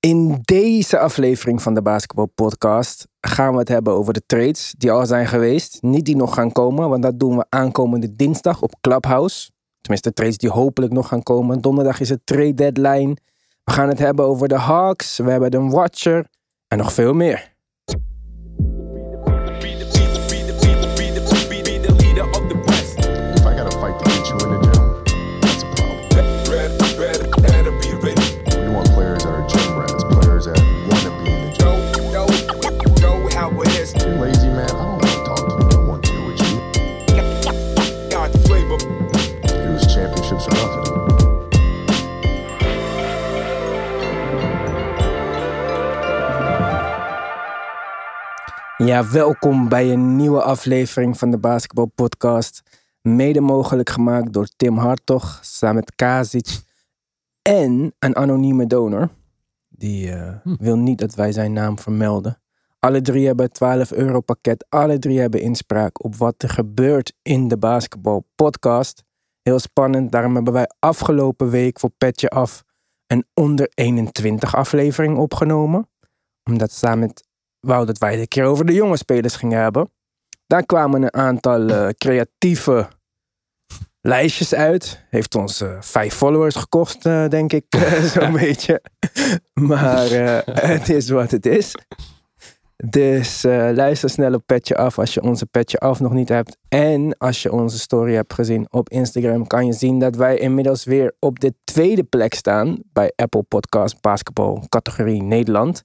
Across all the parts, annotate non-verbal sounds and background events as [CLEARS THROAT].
In deze aflevering van de Basketball Podcast gaan we het hebben over de trades die al zijn geweest. Niet die nog gaan komen, want dat doen we aankomende dinsdag op Clubhouse. Tenminste, trades die hopelijk nog gaan komen. Donderdag is het trade deadline. We gaan het hebben over de Hawks. We hebben de Watcher en nog veel meer. Ja, welkom bij een nieuwe aflevering van de Basketball Podcast. Mede mogelijk gemaakt door Tim Hartog samen met Kazic en een anonieme donor. Die eh, wil niet dat wij zijn naam vermelden. Alle drie hebben een 12 euro pakket. Alle drie hebben inspraak op wat er gebeurt in de Basketball Podcast. Heel spannend. Daarom hebben wij afgelopen week voor Petje Af een onder 21 aflevering opgenomen. Omdat samen met wou dat wij het een keer over de jonge spelers gingen hebben. Daar kwamen een aantal eh, creatieve lijstjes uit. Heeft ons eh, vijf followers gekost, eh, denk ik, [LAUGHS] zo'n beetje. Maar het is wat het is. Dus luister snel op Petje Af als je onze Petje Af nog niet hebt. En als je onze story hebt gezien op Instagram, kan je zien dat wij inmiddels weer op de tweede plek staan bij Apple Podcast Basketball categorie Nederland.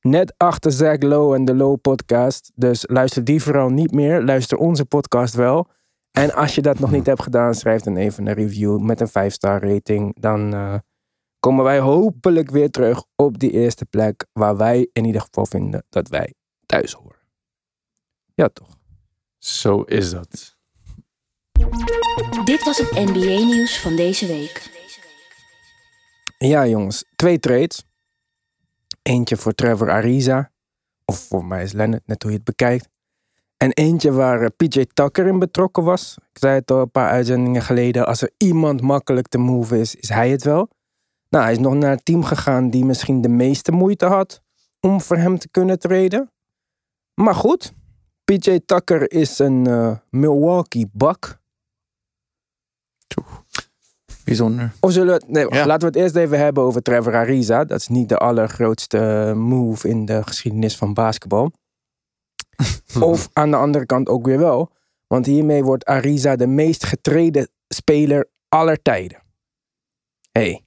Net achter Zach Lowe en de Low Podcast. Dus luister die vooral niet meer. Luister onze podcast wel. En als je dat nog niet hebt gedaan, schrijf dan even een review met een 5-star rating. Dan eh, komen wij hopelijk weer terug op die eerste plek waar wij in ieder geval vinden dat wij thuis horen. Ja, toch? Zo is dat. Dit was het NBA-nieuws van deze week. Ja, jongens. Twee trades. Eentje voor Trevor Ariza. Of voor mij is Leonard, net hoe je het bekijkt. En eentje waar eh, PJ Tucker in betrokken was. Ik zei het al een paar uitzendingen geleden. Als er iemand makkelijk te move is, is hij het wel. Nou, hij is nog naar het team gegaan die misschien de meeste moeite had om voor hem te kunnen treden. Maar goed, PJ Tucker is een eh, Milwaukee Buck. Bijzonder. Of zullen we het, nee, Ja. laten we het eerst even hebben over Trevor Ariza. Dat is niet de allergrootste move in de geschiedenis van basketbal. [LAUGHS] of aan de andere kant ook weer wel. Want hiermee wordt Ariza de meest getreden speler aller tijden. Hey.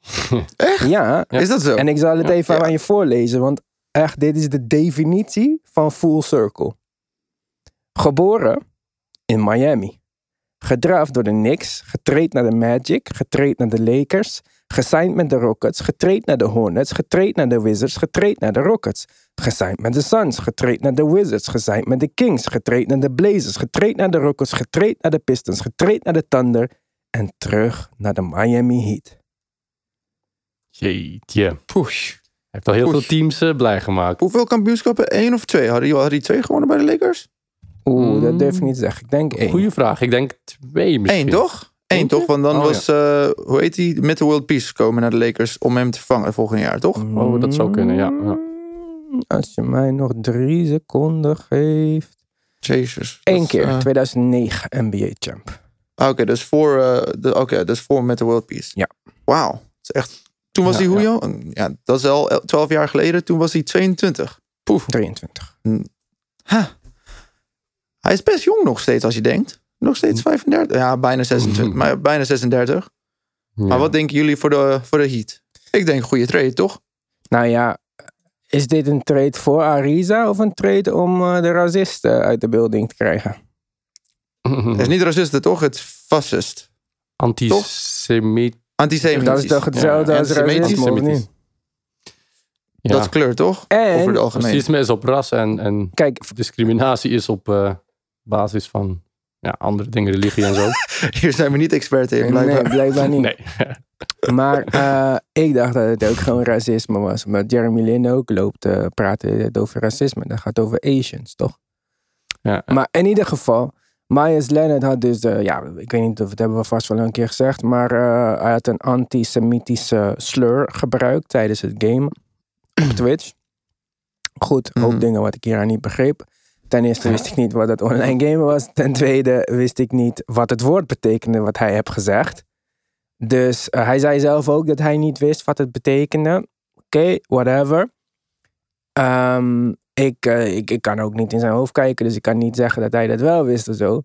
[LAUGHS] Echt? Ja, Is dat zo? en ik zal het even Ja. aan je voorlezen, want echt, dit is de definitie van full circle. Geboren in Miami. Gedraft door de Knicks, getraind naar de Magic, getraind naar de Lakers, gesigned met de Rockets, getraind naar de Hornets, getraind naar de Wizards, getraind naar de Rockets, gesigned met de Suns, getraind naar de Wizards, gesigned met de Kings, getraind naar de Blazers, getraind naar de Rockets, getraind naar de Pistons, getraind naar de Thunder en terug naar de Miami Heat. Jeetje. Push. Hij heeft al heel veel teams eh, blij gemaakt. Hoeveel kampioenschappen? Één of twee? Hadden die twee gewonnen bij de Lakers? Oeh, dat Mm. durf ik niet te zeggen. Ik denk één. Goeie vraag. Ik denk twee misschien. Eén toch? Eén toch? Want dan Oh, was, eh, hoe heet die, met de World Peace gekomen naar de Lakers om hem te vangen volgend jaar, toch? Oh, dat zou kunnen, ja. ja. Als je mij nog drie seconden geeft. Jezus. Eén Dat keer, eh, 2009 NBA champ. ah, Oké, dus voor, eh, de- oké, dus voor met de World Peace. Ja. Wauw. Echt... Toen was Ja, hij hoe ja. jong? Ja, dat is al twaalf jaar geleden. Toen was hij 22. Poef. 23. Huh. Hij is best jong nog steeds als je denkt. Nog steeds 35. Ja, bijna 26. [LAUGHS] maar bijna 36. Ja. Maar wat denken jullie voor de, voor de Heat? Ik denk goede trade, toch? Nou ja, is dit een trade voor Ariza of een trade om eh, de racisten uit de building te krijgen? Het is niet racisten, toch? Het is fascist. Antisemitisch. Dat is toch hetzelfde Ja, als racisme, of Antisemitisch. niet? Ja. Dat is kleur, toch? Over En, het algemeen. Racisme is op ras en, en kijk, discriminatie is op eh, basis van ja, andere dingen, religie en zo. [LAUGHS] Hier zijn we niet expert in, nee, blijkbaar. blijkbaar niet. Nee. [LAUGHS] Maar eh, ik dacht dat het ook gewoon racisme was. Maar Jeremy Lin ook loopt uh, praten over racisme. Dat gaat over Asians, toch? Ja. Maar in ieder geval, Myers Leonard had dus, eh, ja, ik weet niet of het hebben we vast wel een keer gezegd, maar eh, hij had een antisemitische slur gebruikt tijdens het game op Twitch. Goed, een hoop Mhm. dingen wat ik hier aan niet begreep. Ten eerste wist ik niet wat het online game was. Ten tweede wist ik niet wat het woord betekende wat hij heeft gezegd. Dus eh, hij zei zelf ook dat hij niet wist wat het betekende. Oké, whatever. Ehm, ik, eh, ik, ik kan ook niet in zijn hoofd kijken, dus ik kan niet zeggen dat hij dat wel wist of zo.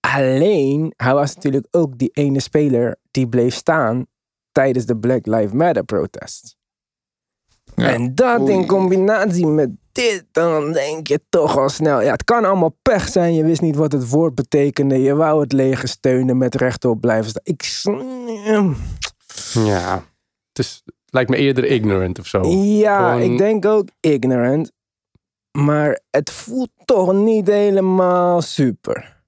Alleen, hij was natuurlijk ook die ene speler die bleef staan tijdens de Black Lives Matter protest. Ja. En dat in combinatie met dit, dan denk je toch al snel. Ja, het kan allemaal pech zijn. Je wist niet wat het woord betekende. Je wou het leger steunen met rechtop blijven staan. Ik. Ja, het is, lijkt me eerder ignorant of zo. Ja, Gewoon- ik denk ook ignorant. Maar het voelt toch niet helemaal super.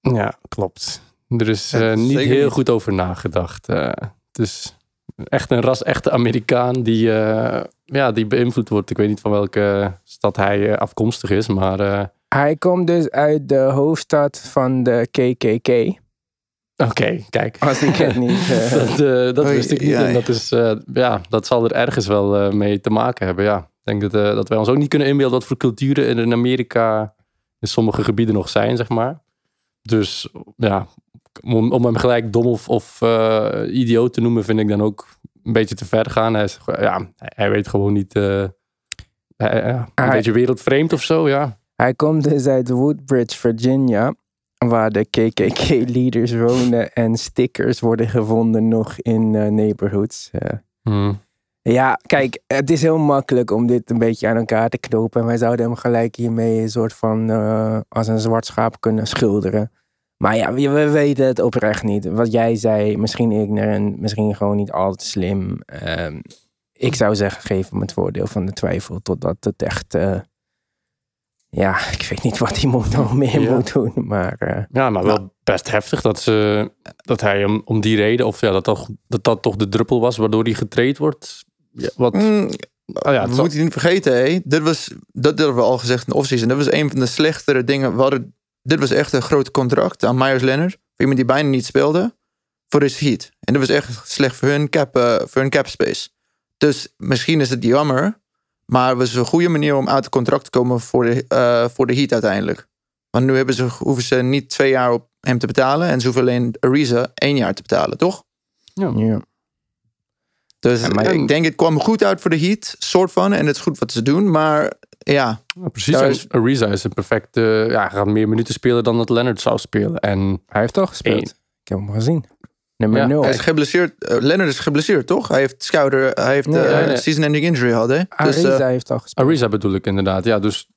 Ja, klopt. Er is eh, niet heel niet. goed over nagedacht. Eh, is echt een ras-echte Amerikaan die, eh, ja, die beïnvloed wordt. Ik weet niet van welke stad hij eh, afkomstig is, maar eh, Hij komt dus uit de hoofdstad van de KKK. oké, kijk. Als ik het niet. [LAUGHS] eh, dat dat Oei, wist ik niet. ja. En dat, is, eh, ja, dat zal er ergens wel eh, mee te maken hebben. Ja. Ik denk dat, eh, dat wij ons ook niet kunnen inbeelden wat voor culturen er in Amerika in sommige gebieden nog zijn, zeg maar. Dus ja, om, om hem gelijk dom of, of eh, idioot te noemen, vind ik dan ook een beetje te ver gaan. Hij, is, ja, hij weet gewoon niet. eh, hij- ja, een Hij- beetje wereldvreemd of zo, ja. Hij komt dus uit Woodbridge, Virginia, waar de KKK-leaders wonen en stickers worden gevonden nog in eh, neighborhoods. Hmm. ja, kijk, het is heel makkelijk om dit een beetje aan elkaar te knopen. En wij zouden hem gelijk hiermee een soort van als een zwart schaap kunnen schilderen. Maar ja, we, we weten het oprecht niet. Wat jij zei, misschien ignorant, misschien gewoon niet al te slim. Ehm, ik zou zeggen, geef hem het voordeel van de twijfel totdat het echt... eh, ja, [LAUGHS] ik weet niet wat iemand nog [LAUGHS] meer Ja. moet doen, maar... eh, Ja, maar wel best heftig dat, ze, dat hij om, om die reden, of ja, dat, toch, dat dat toch de druppel was waardoor hij getraind wordt. Ja, wat, Mm, oh ja, we zal- moeten niet vergeten, hé. Dit was, dat hebben we al gezegd in de offseason. Dat was een van de slechtere dingen. We hadden, dit was echt een groot contract aan Myers Leonard. Voor iemand die bijna niet speelde. Voor de Heat. En dat was echt slecht voor hun cap, eh, voor hun cap space. Dus misschien is het jammer. Maar het was een goede manier om uit het contract te komen voor de, eh, voor de Heat uiteindelijk. Want nu hebben ze, hoeven ze niet twee jaar op hem te betalen. En ze hoeven alleen Ariza één jaar te betalen, toch? ja. Dus Ja, maar- ik denk het kwam goed uit voor de Heat, soort van. En het is goed wat ze doen. Maar ja, Ja, precies. Is- Ariza is een perfecte. Ja, hij gaat meer minuten spelen dan dat Leonard zou spelen. En Hij heeft toch gespeeld. Eén. Ik heb hem gezien. Nummer Ja, 0. hij is geblesseerd. eh, Leonard is geblesseerd, toch? Hij heeft schouder, hij heeft Nee, eh, nee, nee. season-ending injury gehad, hè? Dus, Ariza eh, heeft al gespeeld. Ariza bedoel ik inderdaad. Ja, dus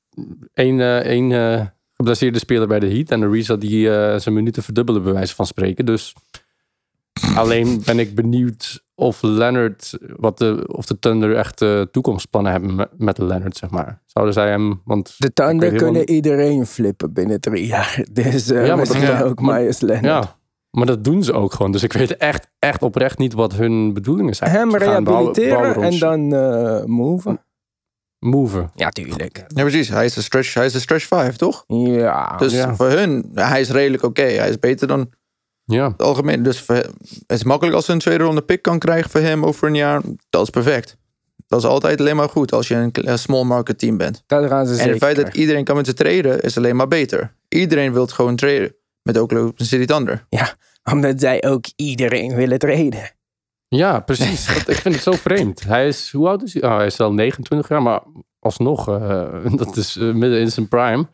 één, eh, één eh, geblesseerde speler bij de Heat. En Ariza die eh, zijn minuten verdubbelen, bij wijze van spreken. Dus alleen ben ik benieuwd of Leonard, wat de, of de Thunder echt eh, toekomstplannen hebben met, met Leonard, zeg maar. Zouden zij hem, want De Thunder helemaal kunnen iedereen flippen binnen drie jaar. [LAUGHS] Dus eh Ja, maar misschien dat- ja, ook maar- Myers Leonard. Ja, maar dat doen ze ook gewoon. Dus ik weet echt, echt oprecht niet wat hun bedoelingen zijn. Hem rehabiliteren en dan eh moven. Moven. Ja, tuurlijk. ja, precies. Hij is de stretch, hij is de stretch 5, toch? Ja. Dus ja. voor hun, hij is redelijk oké. Hij is beter dan Ja, het algemeen. Dus het is makkelijk als ze een tweede ronde pick kan krijgen voor hem over een jaar. Dat is perfect. Dat is altijd alleen maar goed als je een, small market team bent. dat gaan ze En zeker het feit dat iedereen kan met ze traden is alleen maar beter. Iedereen wil het gewoon traden. Met Oklahoma City Thunder. Omdat zij ook iedereen willen treden. ja precies. Dat- ik vind het zo vreemd. Hij is, hoe oud is hij? Oh, hij is al 29 jaar, maar alsnog, eh, [LAUGHS] dat is eh, midden in zijn prime.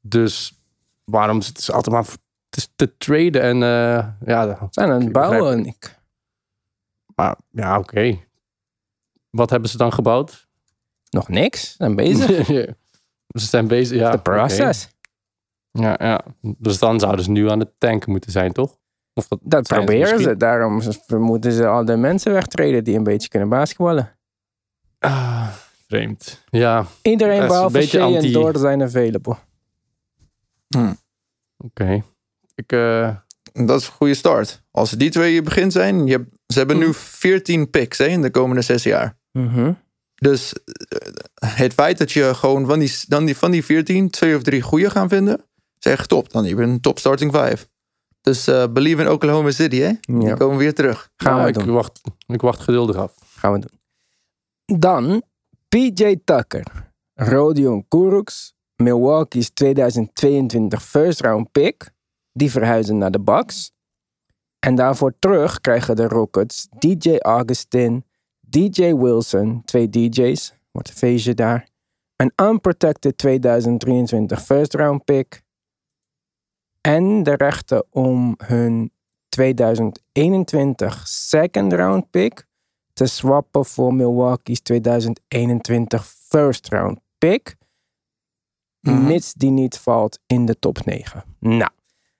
Dus waarom zitten ze altijd maar te, te traden en eh, ja, zijn aan het bouwen. het. Ik, maar ja, oké. Wat hebben ze dan gebouwd? nog niks. Ze zijn bezig. [LAUGHS] ze zijn bezig, ja. De oké. process. Ja, ja. Dus dan zouden ze nu aan het tanken moeten zijn, toch? Of dat, Dat proberen ze. Daarom moeten ze al de mensen wegtreden die een beetje kunnen basketballen. Ah, vreemd. Ja, Iedereen Dat is een behalve beetje Shea en anti- Door zijn available. oké. Ik, eh, Dat is een goede start. Als die twee begin zijn, je hebt, ze hebben nu 14 picks hè, in de komende zes jaar. Mhm. Dus eh, het feit dat je gewoon van die, dan die, van die 14 twee of drie goede gaan vinden, is echt top. Dan heb je een top starting five. Dus eh, believe in Oklahoma City, hè? Die komen weer terug. Gaan Ja, we ik, doen. wacht, ik wacht geduldig af. Gaan we doen. Dan PJ Tucker. Rodion Kurucs. Milwaukee's 2022 first round pick. Die verhuizen naar de Bucks. En daarvoor terug krijgen de Rockets DJ Augustin, DJ Wilson, twee DJ's, wordt een feestje daar. Een unprotected 2023 first round pick. En de rechten om hun 2021 second round pick te swappen voor Milwaukee's 2021 first round pick. Mhm. Mits die niet valt in de top 9. Nou,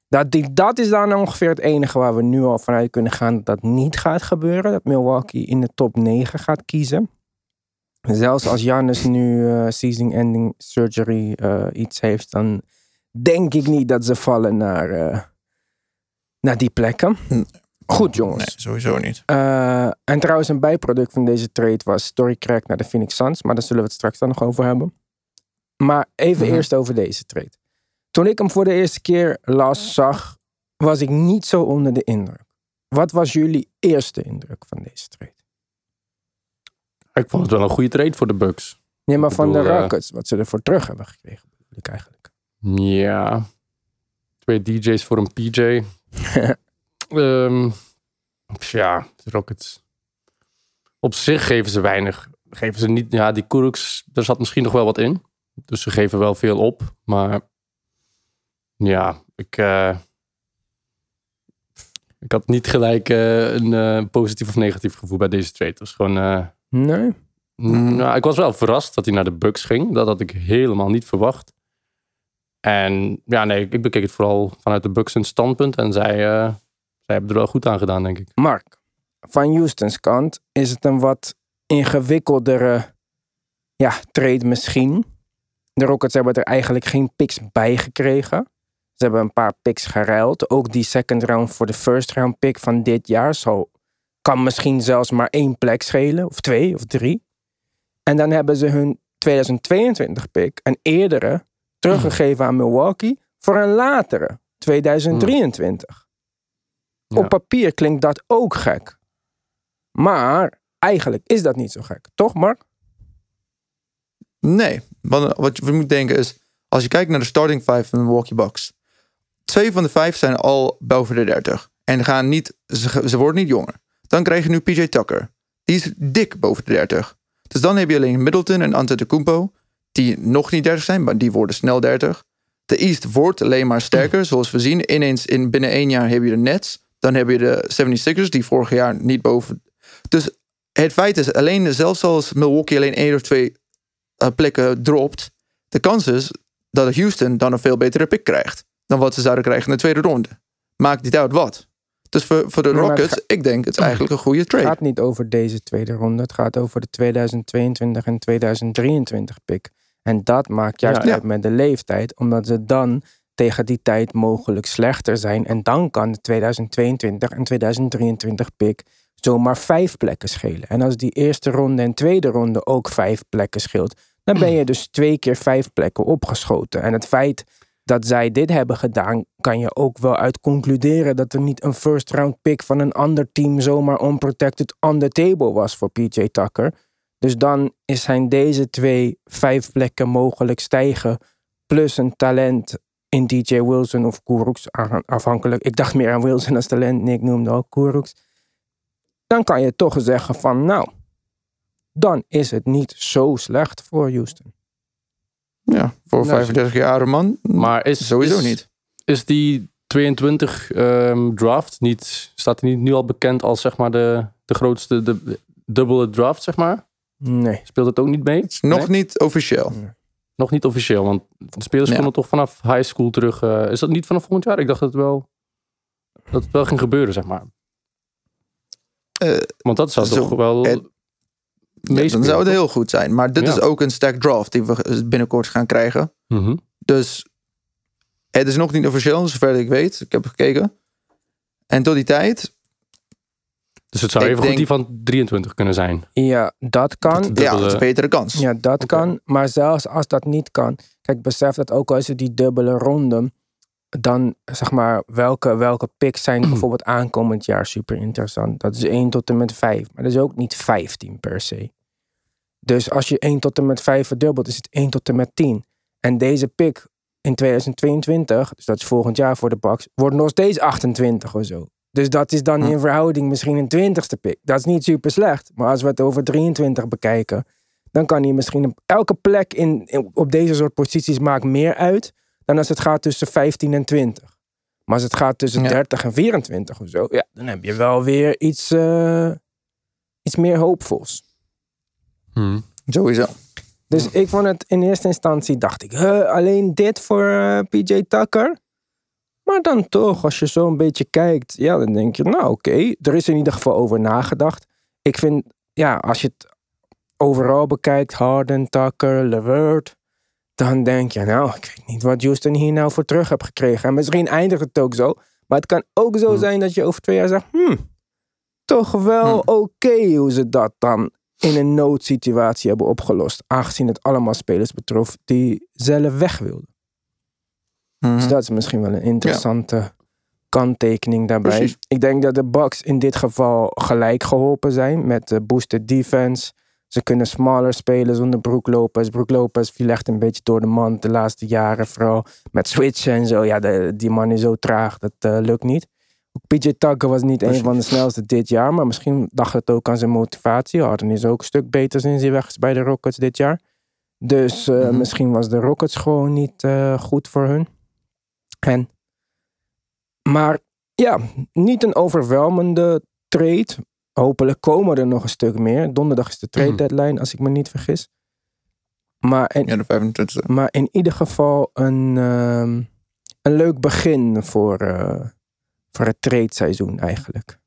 dat, dat is dan ongeveer het enige waar we nu al vanuit kunnen gaan dat dat niet gaat gebeuren. Dat Milwaukee in de top 9 gaat kiezen. Zelfs als Giannis nu eh season-ending surgery eh, iets heeft, dan denk ik niet dat ze vallen naar, eh, naar die plekken. Goed jongens. Nee, sowieso niet. En trouwens, een bijproduct van deze trade was Story Crack naar de Phoenix Suns. Maar daar zullen we het straks dan nog over hebben. Maar even Mhm. eerst over deze trade. Toen ik hem voor de eerste keer las, zag, was ik niet zo onder de indruk. Wat was jullie eerste indruk van deze trade? Ik vond het wel een goede trade voor de Bucks. Nee, maar Ik van de bedoel, eh, Rockets, wat ze ervoor terug hebben gekregen, bedoel ik eigenlijk. Ja. Twee DJ's voor een PJ. [LAUGHS] Ehm, ja, de Rockets. Op zich geven ze weinig. Geven ze niet. Ja, die Kuruks, daar zat misschien nog wel wat in. Dus ze geven wel veel op. Maar ja, ik. eh, ik had niet gelijk eh, een eh, positief of negatief gevoel bij deze trade. Het was gewoon. Nee? nou, ik was wel verrast dat hij naar de Bucks ging. Dat had ik helemaal niet verwacht. En ja, nee, ik bekeek het vooral vanuit de Bucks hun standpunt. En zij, zij hebben er wel goed aan gedaan, denk ik. Mark, van Houston's kant is het een wat ingewikkeldere ja, trade misschien. De Rockets hebben er eigenlijk geen picks bij gekregen. Ze hebben een paar picks geruild. Ook die second round voor de first round pick van dit jaar zal, kan misschien zelfs maar één plek schelen. Of twee of drie. En dan hebben ze hun 2022 pick, een eerdere, teruggegeven aan Milwaukee voor een latere, 2023. Ja. Op papier klinkt dat ook gek. Maar eigenlijk is dat niet zo gek. Toch, Mark? Nee, want wat je moet denken is, als je kijkt naar de starting five van de Milwaukee Bucks. Twee van de vijf zijn al boven de 30. En gaan niet, ze, worden niet jonger. Dan krijg je nu PJ Tucker. Die is dik boven de 30. Dus dan heb je alleen Middleton en Antetokounmpo. Die nog niet 30 zijn, maar die worden snel 30. De East wordt alleen maar sterker, zoals we zien. Ineens in binnen één jaar heb je de Nets. Dan heb je de 76ers, die vorig jaar niet boven... Dus het feit is, alleen zelfs als Milwaukee alleen één of twee eh, plekken dropt, de kans is dat Houston dan een veel betere pick krijgt dan wat ze zouden krijgen in de tweede ronde. Maakt niet uit wat. Dus voor, voor de Nee, het Rockets, ik denk het is eigenlijk een goede Het trade. gaat niet over deze tweede ronde. Het gaat over de 2022 en 2023 pick. En dat maakt juist Ja. uit met de leeftijd. Omdat ze dan tegen die tijd mogelijk slechter zijn. En dan kan de 2022 en 2023 pick zomaar vijf plekken schelen. En als die eerste ronde en tweede ronde ook vijf plekken scheelt. Dan ben je dus twee keer vijf plekken opgeschoten. En het feit dat zij dit hebben gedaan, kan je ook wel uit concluderen dat er niet een first round pick van een ander team zomaar unprotected on the table was voor PJ Tucker. Dus dan zijn deze twee vijf plekken mogelijk stijgen, plus een talent in DJ Wilson of Kuruks, afhankelijk. Ik dacht meer aan Wilson als talent, Nick noemde ook Kuruks. Dan kan je toch zeggen van, nou, dan is het niet zo slecht voor Houston. Ja, voor een Nou, 35 jarige man. Maar is, sowieso is, niet. Is die 22 ehm, draft niet, staat die niet nu al bekend als zeg maar de, de grootste, de dubbele draft, zeg maar? Nee. Speelt het ook niet mee? Nog Nee? niet officieel. Nog niet officieel, want de spelers Ja. konden toch vanaf high school terug. eh, is dat niet vanaf volgend jaar? Ik dacht dat het wel, dat het wel ging gebeuren, zeg maar. Eh, Want dat zou zo, toch wel het- Ja, dan zou het heel goed zijn. Maar dit Ja. is ook een stack draft die we binnenkort gaan krijgen. Mhm. Dus het is nog niet officieel, zover ik weet. Ik heb gekeken. En tot die tijd, Dus het zou even goed die van 23 kunnen zijn. Ja, dat kan. Dat- ja, dat is een betere kans. Ja, dat kan. Maar zelfs als dat niet kan. Kijk, besef dat ook als je die dubbele ronde. dan zeg maar, welke, welke picks zijn [CLEARS THROAT] bijvoorbeeld aankomend jaar super interessant. Dat is 1 tot en met 5, maar dat is ook niet 15 per se. Dus als je 1 tot en met 5 verdubbelt, is het 1 tot en met 10. En deze pick in 2022, dus dat is volgend jaar voor de Bucks, wordt nog steeds 28 of zo. Dus dat is dan in verhouding misschien een twintigste pick. Dat is niet super slecht. Maar als we het over 23 bekijken, dan kan hij misschien op elke plek in, in- op deze soort posities maakt meer uit dan als het gaat tussen 15 en 20. Maar als het gaat tussen Ja. 30 en 24 of zo, ja, dan heb je wel weer iets, eh, iets meer hoopvols. Hm. Sowieso. Dus ik vond het in eerste instantie, dacht ik, huh, alleen dit voor eh, PJ Tucker? Maar dan toch, als je zo een beetje kijkt, ja, dan denk je, nou oké, er is in ieder geval over nagedacht. Ik vind, ja, als je het overal bekijkt, Harden, Tucker, Levert, dan denk je, nou, ik weet niet wat Houston hier nou voor terug heeft gekregen. En misschien eindigt het ook zo, maar het kan ook zo zijn dat je over twee jaar zegt, hmm, toch wel oké hoe ze dat dan in een noodsituatie hebben opgelost. Aangezien het allemaal spelers betrof die zelf weg wilden. Mhm. Dus dat is misschien wel een interessante kanttekening daarbij. Precies. Ik denk dat de Bucks in dit geval gelijk geholpen zijn met de boosted defense. Ze kunnen smaller spelen zonder Brook Lopez. Brook Lopez viel echt een beetje door de mand de laatste jaren. Vooral met switchen en zo. Ja, de, die man is zo traag. Dat eh, lukt niet. PJ Tucker was niet een van de snelste dit jaar. Maar misschien dacht het ook aan zijn motivatie. Harden is ook een stuk beter sinds hij weg is bij de Rockets dit jaar. Dus eh, Mhm. misschien was de Rockets gewoon niet eh, goed voor hun. En, maar ja, niet een overweldigende trade. Hopelijk komen er nog een stuk meer. Donderdag is de trade Mhm. deadline, als ik me niet vergis. Maar in, Ja, de 25e. maar in ieder geval een, ehm, een leuk begin voor, eh, voor het trade seizoen eigenlijk.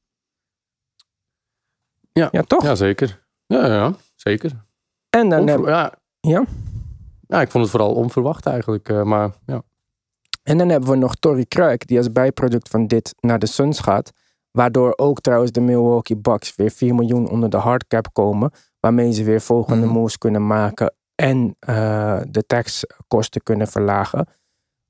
Ja. ja toch? Ja, zeker. Ja, ja, zeker. En dan, Onver- heb, ja. Ja? Ja, ik vond het vooral onverwacht eigenlijk. eh, maar ja. en dan hebben we nog Torrey Craig, die als bijproduct van dit naar de Suns gaat. Waardoor ook trouwens de Milwaukee Bucks weer 4 miljoen onder de hardcap komen. Waarmee ze weer volgende Mhm. moves kunnen maken. En eh, de taxkosten kunnen verlagen.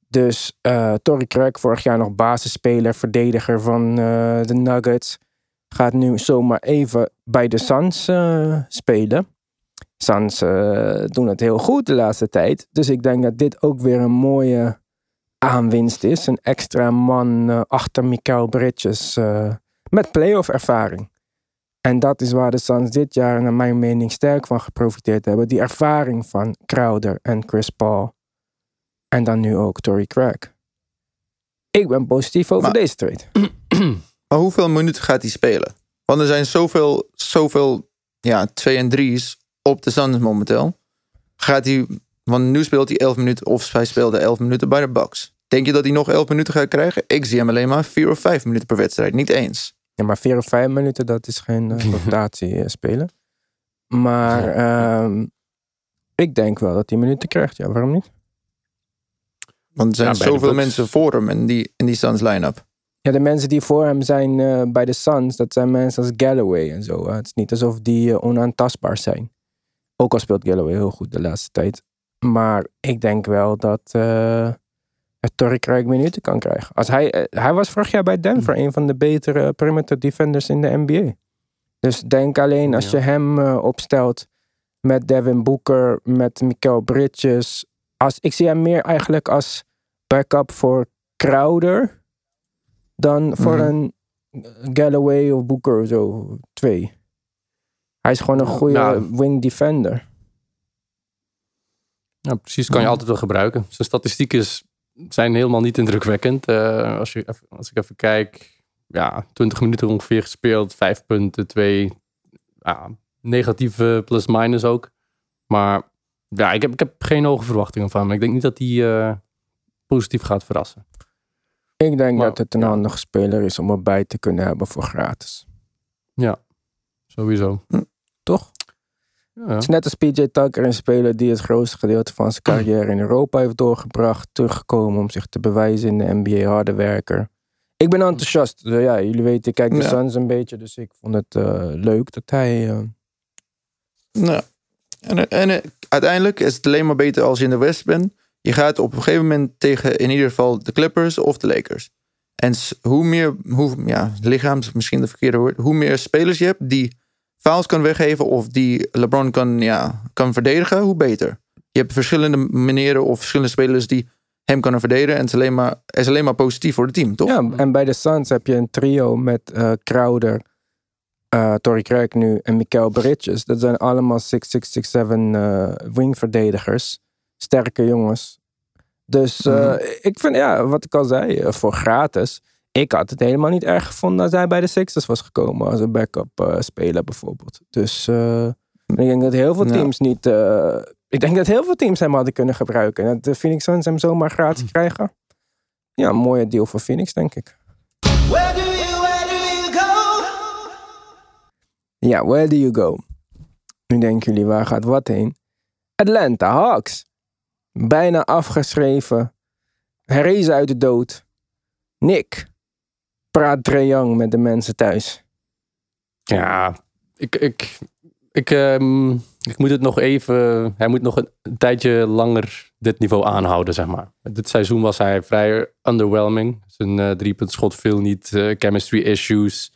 Dus eh Torrey Craig, vorig jaar nog basisspeler, verdediger van eh, de Nuggets. Gaat nu zomaar even bij de Suns eh, spelen. Suns doen het heel goed de laatste tijd. Dus ik denk dat dit ook weer een mooie aanwinst is. Een extra man achter Mikael Bridges met playoff ervaring. En dat is waar de Suns dit jaar naar mijn mening sterk van geprofiteerd hebben. Die ervaring van Crowder en Chris Paul. En dan nu ook Torrey Craig. Ik ben positief over Maar- deze trade. [CLEARS THROAT] Maar hoeveel minuten gaat hij spelen? Want er zijn zoveel, zoveel ja, 2 en 3's op de Suns momenteel. Gaat hij, want nu speelt hij 11 minuten, of hij speelde 11 minuten bij de Bucks. Denk je dat hij nog 11 minuten gaat krijgen? Ik zie hem alleen maar 4 of 5 minuten per wedstrijd, niet eens. Ja, maar 4 of 5 minuten, dat is geen eh, [LAUGHS] rotatie eh, spelen. Maar ehm, ik denk wel dat hij minuten krijgt. Ja, waarom niet? Want er zijn Ja, zoveel mensen voor hem in die, in die Suns line-up. Ja, de mensen die voor hem zijn eh, bij de Suns, dat zijn mensen als Galloway en zo. hè. Het is niet alsof die eh, onaantastbaar zijn. Ook al speelt Galloway heel goed de laatste tijd. Maar ik denk wel dat eh Torrey Craig minuten kan krijgen. Als hij, hij was vorig jaar bij Denver een van de betere perimeter defenders in de NBA. Dus denk alleen als Ja. je hem opstelt met Devin Booker, met Mikael Bridges. Als, ik zie hem meer eigenlijk als backup voor Crowder dan voor Mhm. een Galloway of Booker of zo. Twee. Hij is gewoon een goede nou. wing defender. ja, precies. Kan je altijd wel gebruiken. Zijn statistieken is- zijn helemaal niet indrukwekkend. Eh, als, je, als ik even kijk. Ja, 20 minuten ongeveer gespeeld. 5 punten, 2 ja, negatieve plus-minus ook. Maar ja, ik heb, ik heb geen hoge verwachtingen van hem. Ik denk niet dat hij eh, positief gaat verrassen. Ik denk Maar- dat het een ja. handige speler is om erbij te kunnen hebben voor gratis. Sowieso. Toch? Ja. Het is net als PJ Tucker, een speler die het grootste gedeelte van zijn carrière in Europa heeft doorgebracht. Teruggekomen om zich te bewijzen in de NBA, harde werker. Ik ben enthousiast. Dus ja, jullie weten, ik kijk de Ja. Suns een beetje. Dus ik vond het eh, leuk dat hij... eh, Nou, en, en eh, uiteindelijk is het alleen maar beter als je in de West bent. Je gaat op een gegeven moment tegen in ieder geval de Clippers of de Lakers. En hoe meer, hoe, ja, lichaams is misschien de verkeerde woord. Hoe meer spelers je hebt die fouls kan weggeven of die LeBron kan, ja, kan verdedigen, hoe beter. Je hebt verschillende manieren of verschillende spelers die hem kunnen verdedigen. En het is alleen maar, is alleen maar positief voor het team, toch? Ja, en bij de Suns heb je een trio met eh Crowder, eh Torrey Craig nu en Mikael Bridges. Dat zijn allemaal 6'6", 6'7 eh wingverdedigers. Sterke jongens. Dus eh, Mhm. ik vind, ja, wat ik al zei, eh, voor gratis. Ik had het helemaal niet erg gevonden als hij bij de Sixers was gekomen. Als een backup eh, speler bijvoorbeeld. Dus eh, ik denk dat heel veel Ja. teams niet... eh, ik denk dat heel veel teams hem hadden kunnen gebruiken. En dat de Phoenix Suns hem zomaar gratis krijgen. Ja, een mooie deal voor Phoenix, denk ik. Where do you, where do you go? Ja, where do you go? Nu denken jullie, waar gaat wat heen? Atlanta Hawks. Bijna afgeschreven. Herrezen uit de dood. Nick. Praat Trae Young met de mensen thuis. Ja, ik, ik, ik, ehm, ik moet het nog even. Hij moet nog een, tijdje langer dit niveau aanhouden, zeg maar. Dit seizoen was hij vrij underwhelming. Zijn eh driepuntschot viel niet, eh, chemistry issues.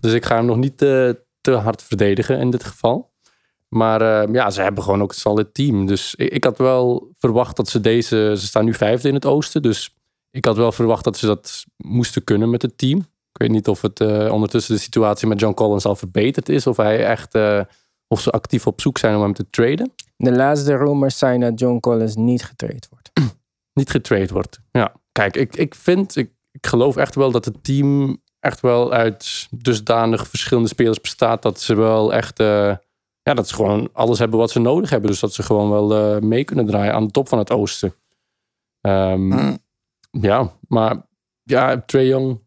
Dus ik ga hem nog niet eh, te hard verdedigen in dit geval. Maar eh, ja, ze hebben gewoon ook een solid team. Dus ik, ik had wel verwacht dat ze deze. Ze staan nu vijfde in het oosten. Dus ik had wel verwacht dat ze dat moesten kunnen met het team. Ik weet niet of het eh, ondertussen de situatie met John Collins al verbeterd is. Of hij echt. eh, of ze actief op zoek zijn om hem te traden. De laatste rumors zijn dat John Collins niet getraind wordt. [CLEARS THROAT] Niet getrade wordt. Ja, kijk, ik, ik vind. Ik, ik geloof echt wel dat het team. Echt wel uit dusdanig verschillende spelers bestaat. Dat ze wel echt. Ja, dat ze gewoon alles hebben wat ze nodig hebben. Dus dat ze gewoon wel eh, mee kunnen draaien aan de top van het oosten. Ehm, Mm. Ja, maar ja, Trae Young.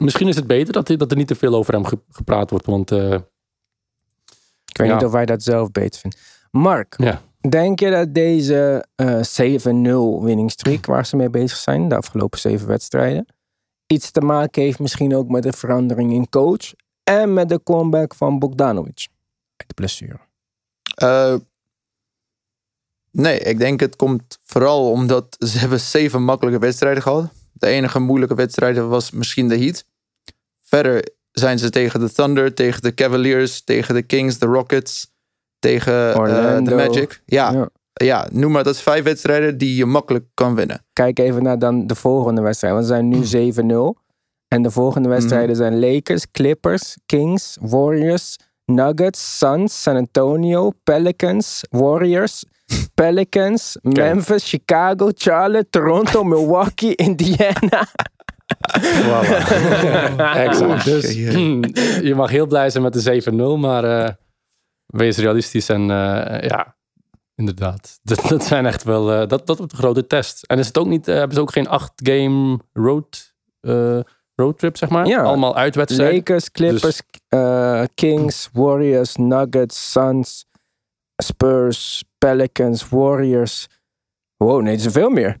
Misschien is het beter dat, dat er niet te veel over hem ge- gepraat wordt. Want eh, Ik weet Ja. niet of hij dat zelf beter vindt. Mark, ja, denk je dat deze eh 7-0 winningstreak waar ze mee bezig zijn, de afgelopen zeven wedstrijden, iets te maken heeft misschien ook met de verandering in coach en met de comeback van Bogdanovic uit de blessure? Eh, nee, ik denk het komt vooral omdat ze [LAUGHS] hebben zeven makkelijke wedstrijden gehad. De enige moeilijke wedstrijd was misschien de Heat. Verder zijn ze tegen de Thunder, tegen de Cavaliers, tegen de Kings, de Rockets, tegen eh, de Magic. Ja, Ja. ja. noem maar dat is vijf wedstrijden die je makkelijk kan winnen. Kijk even naar dan de volgende wedstrijd, want ze zijn nu 7-0. En de volgende wedstrijden zijn Lakers, Clippers, Kings, Warriors, Nuggets, Suns, San Antonio, Pelicans, Warriors, [LAUGHS] Pelicans, Memphis, Chicago, Charlotte, Toronto, Milwaukee, [LAUGHS] Indiana. [LAUGHS] exact. Dus hmm, je mag heel blij zijn met de 7-0, maar eh, wees realistisch en eh, ja, inderdaad. Dat, dat zijn echt wel, eh, dat, dat wordt een grote test. En is het ook niet, hebben ze ook geen 8-game road, eh, roadtrip, zeg maar? Ja. Allemaal uitwedstrijden. Lakers, Clippers, eh, Kings, Warriors, Nuggets, Suns, Spurs, Pelicans, Warriors. Wow, nee, er zijn veel meer.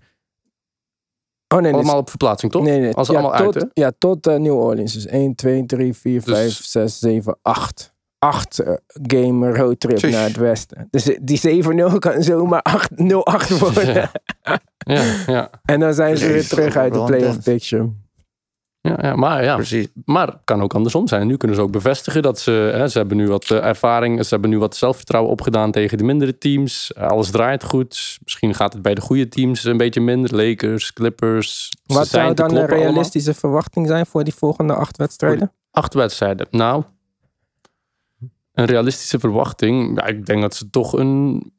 Oh nee, dit is- Allemaal op verplaatsing, toch? Nee, nee. Als ja, allemaal tot, uit, hè? Ja, tot eh, New Orleans. Dus 1, 2, 3, 4, Dus- 5, 6, 7, 8. 8 eh, game roadtrip Tjus. naar het westen. Dus eh, die 7-0 kan zomaar 8 0-8 [LAUGHS] worden. Ja. Ja, ja, En dan zijn ze weer terug uit de playoff picture. Ja, ja, maar ja, Precies. Maar het kan ook andersom zijn. Nu kunnen ze ook bevestigen dat ze... Hè, ze hebben nu wat eh, ervaring. Ze hebben nu wat zelfvertrouwen opgedaan tegen de mindere teams. Eh, Alles draait goed. Misschien gaat het bij de goede teams een beetje minder. Lakers, Clippers. Wat zou dan een allemaal. realistische verwachting zijn voor die volgende acht wedstrijden? Acht wedstrijden. Nou, een realistische verwachting. Ja, ik denk dat ze toch een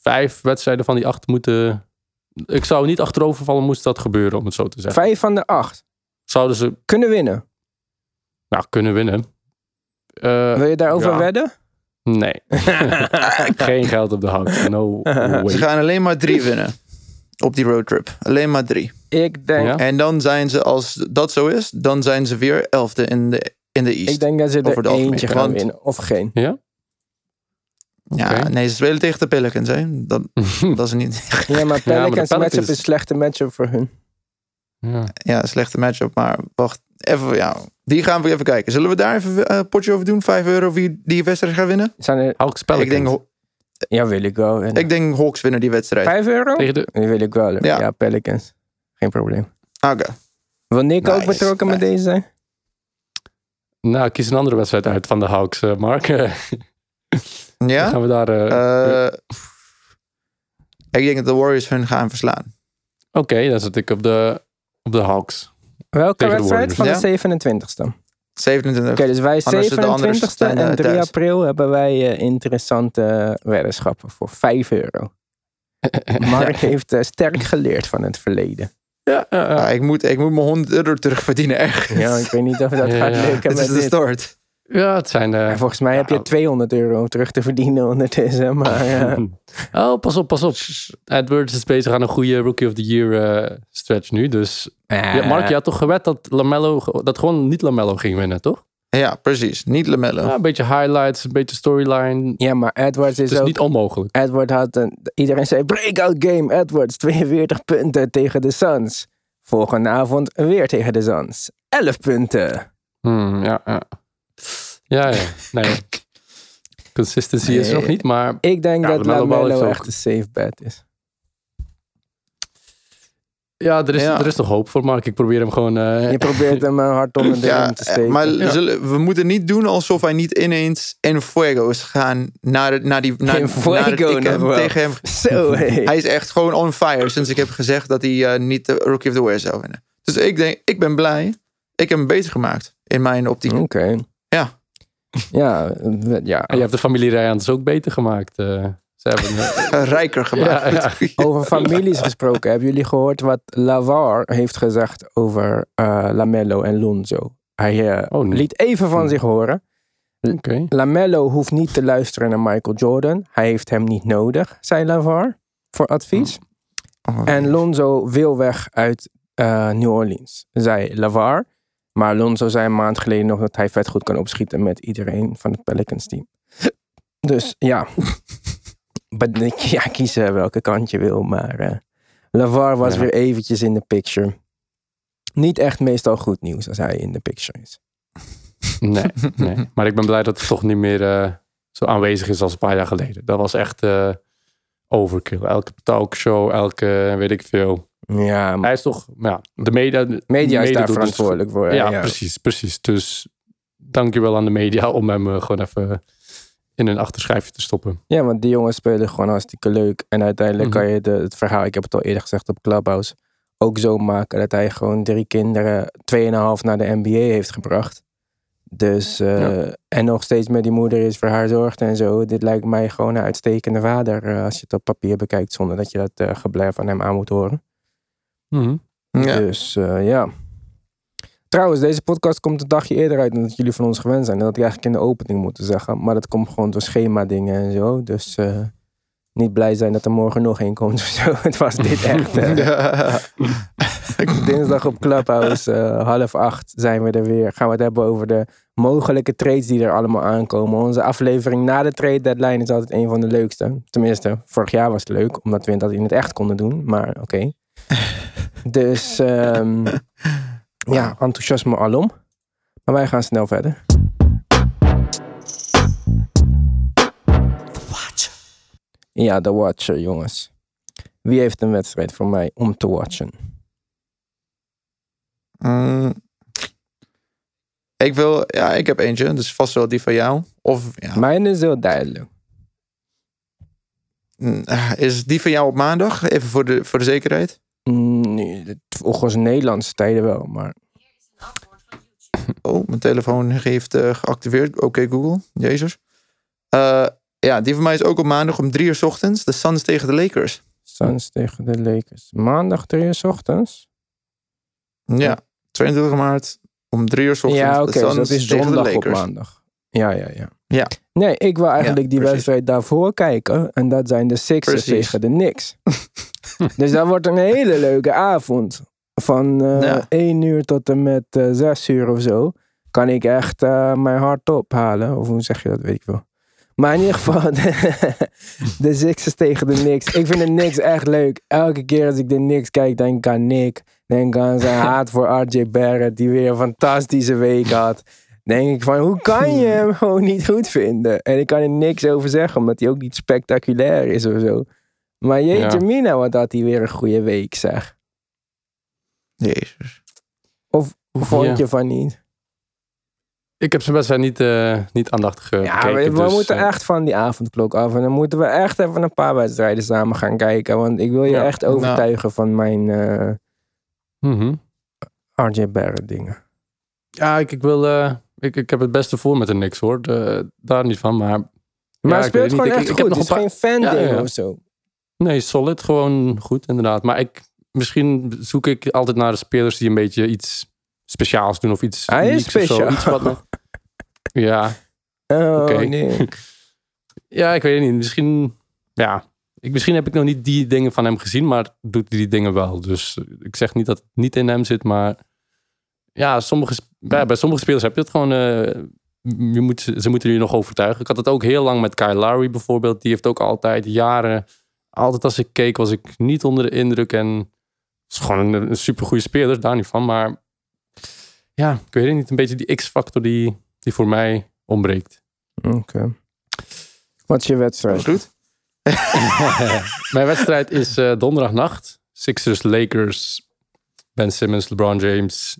vijf wedstrijden van die acht moeten... Ik zou niet achterovervallen moest dat gebeuren, om het zo te zeggen. Vijf van de acht Zouden ze kunnen winnen. nou, kunnen winnen. Eh, Wil je daarover ja. wedden? Nee. [LAUGHS] Geen geld op de hout. No way. Ze gaan alleen maar drie winnen op die roadtrip. Alleen maar drie. Ik denk, Ja? En dan zijn ze, als dat zo is, dan zijn ze weer elfde in de, in de East. ik denk dat ze er algemeen, eentje gaan want- winnen. Of geen. Ja? ja, nee, ze spelen tegen de Pelicans. Hè? Dat, [LAUGHS] dat is niet. Ja, maar maar de Pelicans matchup is een slechte matchup voor hun. Ja. Ja, een slechte matchup. Maar wacht, even, ja, die gaan we even kijken. Zullen we daar even een potje over doen? 5 euro wie die wedstrijd gaat winnen? Zijn er, Hawks Ik Pelicans. denk Ja, wil ik wel. En Ik denk Hawks winnen die wedstrijd. 5 euro? Tegen de, Die wil ik wel. Ja. Ja. Pelicans. Geen probleem. Oké. Wil Nick ook Nice, betrokken met deze zijn? nou, kies een andere wedstrijd uit van de Hawks, eh, Mark. [LAUGHS] Dan Ja? gaan we daar... eh, Eh, ik denk dat de Warriors hun gaan verslaan. Oké, dan zit ik op de, op de Hawks. Welke wedstrijd? Van de 27ste. Oké, 27. dus wij Anders de andere 27ste zijn, en eh, 3 thuis. april hebben wij eh, interessante weddenschappen voor 5 euro. [LAUGHS] Mark heeft eh, sterk geleerd van het verleden. Ja, ja. Ja, ik, moet, ik moet mijn 100 euro terugverdienen, echt. Ja, ik weet niet of dat [LAUGHS] Ja, gaat ja. lukken Het is met de dit. start. Ja, het zijn... eh, En volgens mij heb je Ja. 200 euro terug te verdienen ondertussen. [LAUGHS] Maar eh, Oh, pas op, pas op. Edwards is bezig aan een goede Rookie of the Year eh, stretch nu. Dus ja, Mark, je had toch gewet dat Lamello, dat gewoon niet Lamello ging winnen, toch? Ja, precies. Niet Lamello. Ja, een beetje highlights, een beetje storyline. ja, maar Edwards is Het is ook... niet onmogelijk. Edward had een, iedereen zei breakout game Edwards 42 punten tegen de Suns. Volgende avond weer tegen de Suns. 11 punten. Hmm, ja, ja. Ja, ja. Nee. Consistency is er nog niet, maar Ik denk Ja, dat LaMelo LaMelo echt een safe bet is. ja, er is, Ja. Er is nog hoop voor Mark. Ik probeer hem gewoon... eh, Je probeert hem een hart onder de Ja, te steken. maar Ja. zullen- we moeten niet doen alsof wij niet ineens in Fuego is gaan naar, naar die naar, In Fuego naar wel. tegen hem. Zo, hey. [LAUGHS] Hij is echt gewoon on fire sinds ik heb gezegd dat hij eh, niet de Rookie of the Year zou winnen. Dus ik denk, ik ben blij. Ik heb hem beter gemaakt in mijn optiek. Oké. Ja. [LAUGHS] Ja, ja. En je hebt de familie Rijans ook beter gemaakt. eh. ze hebben... [LAUGHS] Rijker gemaakt. Ja, [LAUGHS] Over families gesproken. Hebben jullie gehoord wat Lavar heeft gezegd over eh, Lamello en Lonzo? Hij eh, Oh, nee. liet even van zich horen. Oké. Lamello hoeft niet te luisteren naar Michael Jordan. Hij heeft hem niet nodig, zei Lavar, voor advies. Oh. En Lonzo wil weg uit eh, New Orleans, zei Lavar. Maar Lonzo zei een maand geleden nog dat hij vet goed kan opschieten met iedereen van het Pelicans team. Dus ja, [LAUGHS] ja kies eh, welke kant je wil. Maar eh Lavar was Ja. weer eventjes in de picture. Niet echt meestal goed nieuws als hij in de picture is. [LAUGHS] Nee, nee. Maar ik ben blij dat het toch niet meer eh, zo aanwezig is als een paar jaar geleden. Dat was echt eh, overkill. Elke talkshow, elke weet ik veel. Ja, Hij is toch, ja, de media. media is daar verantwoordelijk voor. Ja, precies, precies. Dus dankjewel aan de media om hem eh, gewoon even in een achterschijfje te stoppen. Ja, want die jongens spelen gewoon hartstikke leuk. En uiteindelijk Mhm. kan je de, het verhaal, ik heb het al eerder gezegd op Clubhouse, ook zo maken dat hij gewoon drie kinderen, tweeënhalf naar de NBA heeft gebracht. Dus, eh, Ja. en nog steeds met die moeder is voor haar zorgt en zo. Dit lijkt mij gewoon een uitstekende vader eh, als je het op papier bekijkt, zonder dat je dat uh, geblijf van hem aan moet horen. Mhm. Ja. Dus eh, ja. Trouwens, deze podcast komt een dagje eerder uit dan dat jullie van ons gewend zijn. Dat had ik eigenlijk in de opening moeten zeggen. Maar dat komt gewoon door schema dingen en zo. Dus eh, niet blij zijn dat er morgen nog één komt of zo. [LAUGHS] Het was dit echt. eh, [LAUGHS] dinsdag op Clubhouse, eh, half acht zijn we er weer. Gaan we het hebben over de mogelijke trades die er allemaal aankomen. Onze aflevering na de trade deadline is altijd een van de leukste. Tenminste, vorig jaar was het leuk, omdat we dat in het echt konden doen. Maar oké. Dus ehm, [LAUGHS] ja, enthousiasme alom. Maar wij gaan snel verder. Ja, de Watcher, jongens. Wie heeft een wedstrijd voor mij om te watchen? Mm. ik wil, ja, ik heb eentje, dus vast wel die van jou. Of ja, Mijn is heel duidelijk. mm, is die van jou op maandag? Even voor de, voor de zekerheid. Mm, Nee, volgens Nederlandse tijden wel, maar Oh, mijn telefoon heeft eh, geactiveerd. Oké, Google. Jezus. Eh, ja, die van mij is ook op maandag om drie uur 's ochtends. De Suns tegen de Lakers. Suns tegen de Lakers. Maandag 3 uur 's ochtends? Ja, 22 maart om drie uur 's ochtends. Ja, de oké, dus Suns dat is zondag op Lakers. maandag. Ja, ja, ja. Ja. Nee, ik wil eigenlijk die precies. wedstrijd daarvoor kijken. En dat zijn de Sixers tegen de Knicks. [LAUGHS] [LAUGHS] dus dat wordt een hele leuke avond. Van eh Ja. 1 uur tot en met eh 6 uur of zo. Kan ik echt eh, mijn hart ophalen. Of hoe zeg je dat, weet ik wel. Maar in ieder geval, de, [LAUGHS] de Sixers tegen de Knicks. Ik vind de Knicks echt leuk. Elke keer als ik de Knicks kijk, denk ik aan Nick. Denk aan zijn [LAUGHS] haat voor RJ Barrett, die weer een fantastische week had. denk ik van, hoe kan je hem gewoon niet goed vinden? En ik kan er niks over zeggen, omdat hij ook niet spectaculair is of zo. Maar jeetje Ja. mina, wat had hij weer een goede week, zeg. Jezus. Of vond Ja. je van niet? Ik heb zijn wedstrijd niet, eh, niet aandachtig eh, Ja, we, we dus, moeten eh, echt van die avondklok af. En dan moeten we echt even een paar wedstrijden samen gaan kijken. Want ik wil je Ja, echt overtuigen van mijn eh mhm. RJ Barrett dingen. Ja, ik, ik wil... ik, ik heb het beste voor met de Knicks hoor. De- daar niet van, maar... Maar Ja, speelt niet. gewoon Ik- echt ik heb goed. nog Het is een geen fan ding of zo. Nee, solid. Gewoon goed inderdaad. Maar ik, misschien zoek ik altijd naar de spelers die een beetje iets speciaals doen. Of iets Hij is speciaal. Iets wat me- [LAUGHS] ja, Oh, nee. [LAUGHS] ja, ik weet het niet. Misschien, ja, ik, misschien heb ik nog niet die dingen van hem gezien, maar doet hij die dingen wel. Dus ik zeg niet dat het niet in hem zit, maar ja, sommige, bij, bij sommige spelers heb je het gewoon. eh, je moet, ze ze moeten je nog overtuigen. Ik had het ook heel lang met Kyle Lowry bijvoorbeeld. Die heeft ook altijd jaren. Altijd als ik keek, was ik niet onder de indruk. En het is gewoon een, een supergoeie speler, daar niet van. Maar ja, ik weet het niet. Een beetje die X-factor die, die voor mij ontbreekt. Oké. Wat is je wedstrijd? Goed. [LAUGHS] Mijn wedstrijd is eh, donderdagnacht. Sixers, Lakers, Ben Simmons, LeBron James.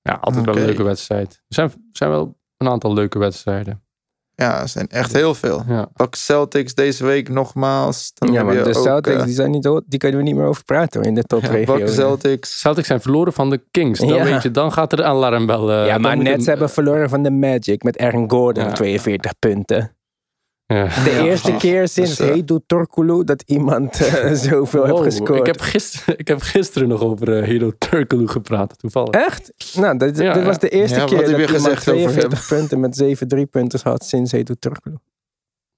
Ja, altijd wel een leuke wedstrijd. Er zijn, zijn wel een aantal leuke wedstrijden. Ja, er zijn echt heel veel. Ja. Pak Celtics deze week nogmaals. Dan Ja, maar de ook, Celtics, eh, die, zijn niet, die kunnen we niet meer over praten hoor, in de topregio. Celtics. Celtics zijn verloren van de Kings. Dan Ja. weet je, dan gaat er een alarmbel. eh, ja, maar net een- hebben verloren van de Magic met Aaron Gordon, Ja. 42 punten. Ja. De eerste ja. keer sinds Dus, Hedo Torkulu dat iemand eh, [LAUGHS] [LAUGHS] zoveel heeft gescoord. ik, heb gisteren, [LAUGHS] ik heb gisteren nog over eh, Hero Turkoglu gepraat, toevallig. Echt? Nou, dit, Ja, dit was de eerste keer dat je iemand gezegd over 42 punten met 7 3-punters had sinds Hedo Torkulu.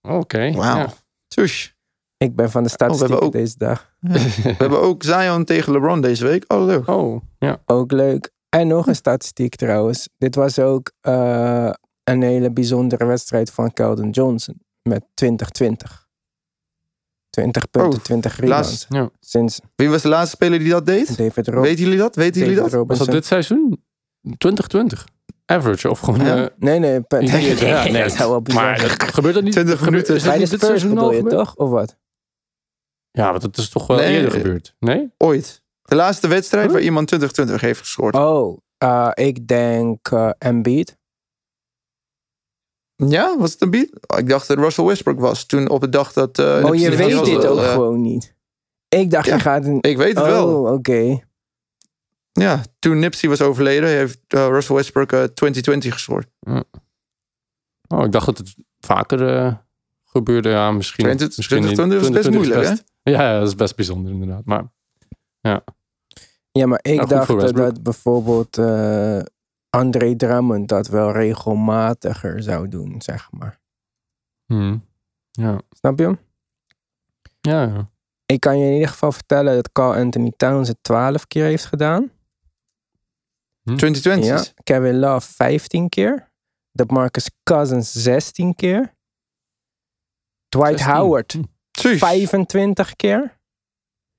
Oké. Wauw. ja. Tush. Ik ben van de statistieken Oh, ook- deze dag. We hebben ook Zion tegen LeBron deze week. Oh, leuk. Oh, ja. Ook leuk. En nog een statistiek trouwens. Dit was ook eh, een hele bijzondere wedstrijd van Keldon Johnson met 2020. 20 punten, Oh, 20 rebounds. ja. Sinds Wie was de laatste speler die dat deed? David Rob Weten jullie dat? Weten jullie dat? Was dat Robinson. dit seizoen? 2020? Average of gewoon... Ja. eh, Nee, nee, [LAUGHS] ja, nee. dat zou wel bizar Maar [LAUGHS] gebeurt dat niet? 20 gebeurt- minuten. is Bij de Spurs seizoen bedoel je toch? Of wat? Ja, want het is toch wel Nee. eerder gebeurd. Nee? Ooit. De laatste wedstrijd waar iemand 2020 heeft gescoord. Oh, eh, ik denk eh Embiid. Ja, was het een beat? Oh, ik dacht dat Russell Westbrook was. Toen op de dag dat... eh, oh, je weet dit ook eh, gewoon niet. Ik dacht, ja. je gaat een... Ik weet het Oh, wel. oké. Ja, toen Nipsey was overleden, heeft eh, Russell Westbrook eh, 2020 gescoord. Oh, ik dacht dat het vaker eh, gebeurde. Ja, misschien. 20 misschien niet. 2020 is best 2020 moeilijk, best- Ja, ja, dat is best bijzonder inderdaad. Maar Ja, maar ik Nou, dacht dat, bijvoorbeeld eh André Drummond dat wel regelmatiger zou doen, zeg maar. hmm, ja. Snap je hem? Ja, ja. Ik kan je in ieder geval vertellen dat Carl Anthony Towns het 12 keer heeft gedaan. 2020. Ja. Kevin Love 15 keer. De Marcus Cousins 16 keer. Dwight 16. Howard Hm. Tjus. 25 keer.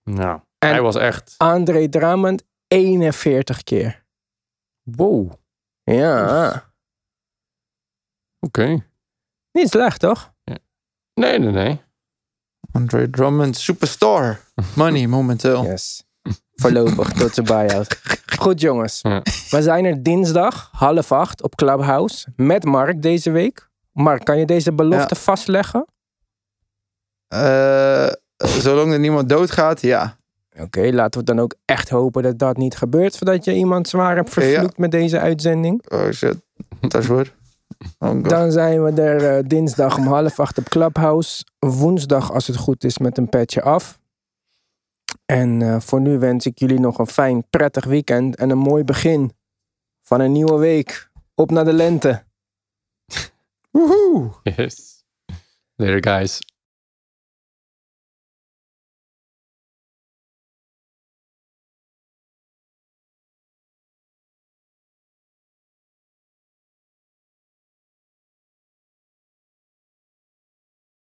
Nou, En- hij was echt... André Drummond 41 keer. Wow, oké. Ja, niet slecht toch? Nee, nee, nee. Andre Drummond, superstar. Money momenteel. Yes. Voorlopig, tot zijn buy-out. Goed jongens, Ja. we zijn er dinsdag half acht op Clubhouse met Mark deze week. Mark, kan je deze belofte vastleggen? Eh, zolang er niemand doodgaat, ja. Oké, laten we dan ook echt hopen dat dat niet gebeurt, zodat je iemand zwaar hebt vervloekt met deze uitzending. Oh shit. Dat is goed. Oh god. Dan zijn we er eh, dinsdag om half acht op Clubhouse. Woensdag, als het goed is, met een petje af. En eh, voor nu wens ik jullie nog een fijn, prettig weekend en een mooi begin van een nieuwe week. Op naar de lente. Woehoe. Yes. Later, guys.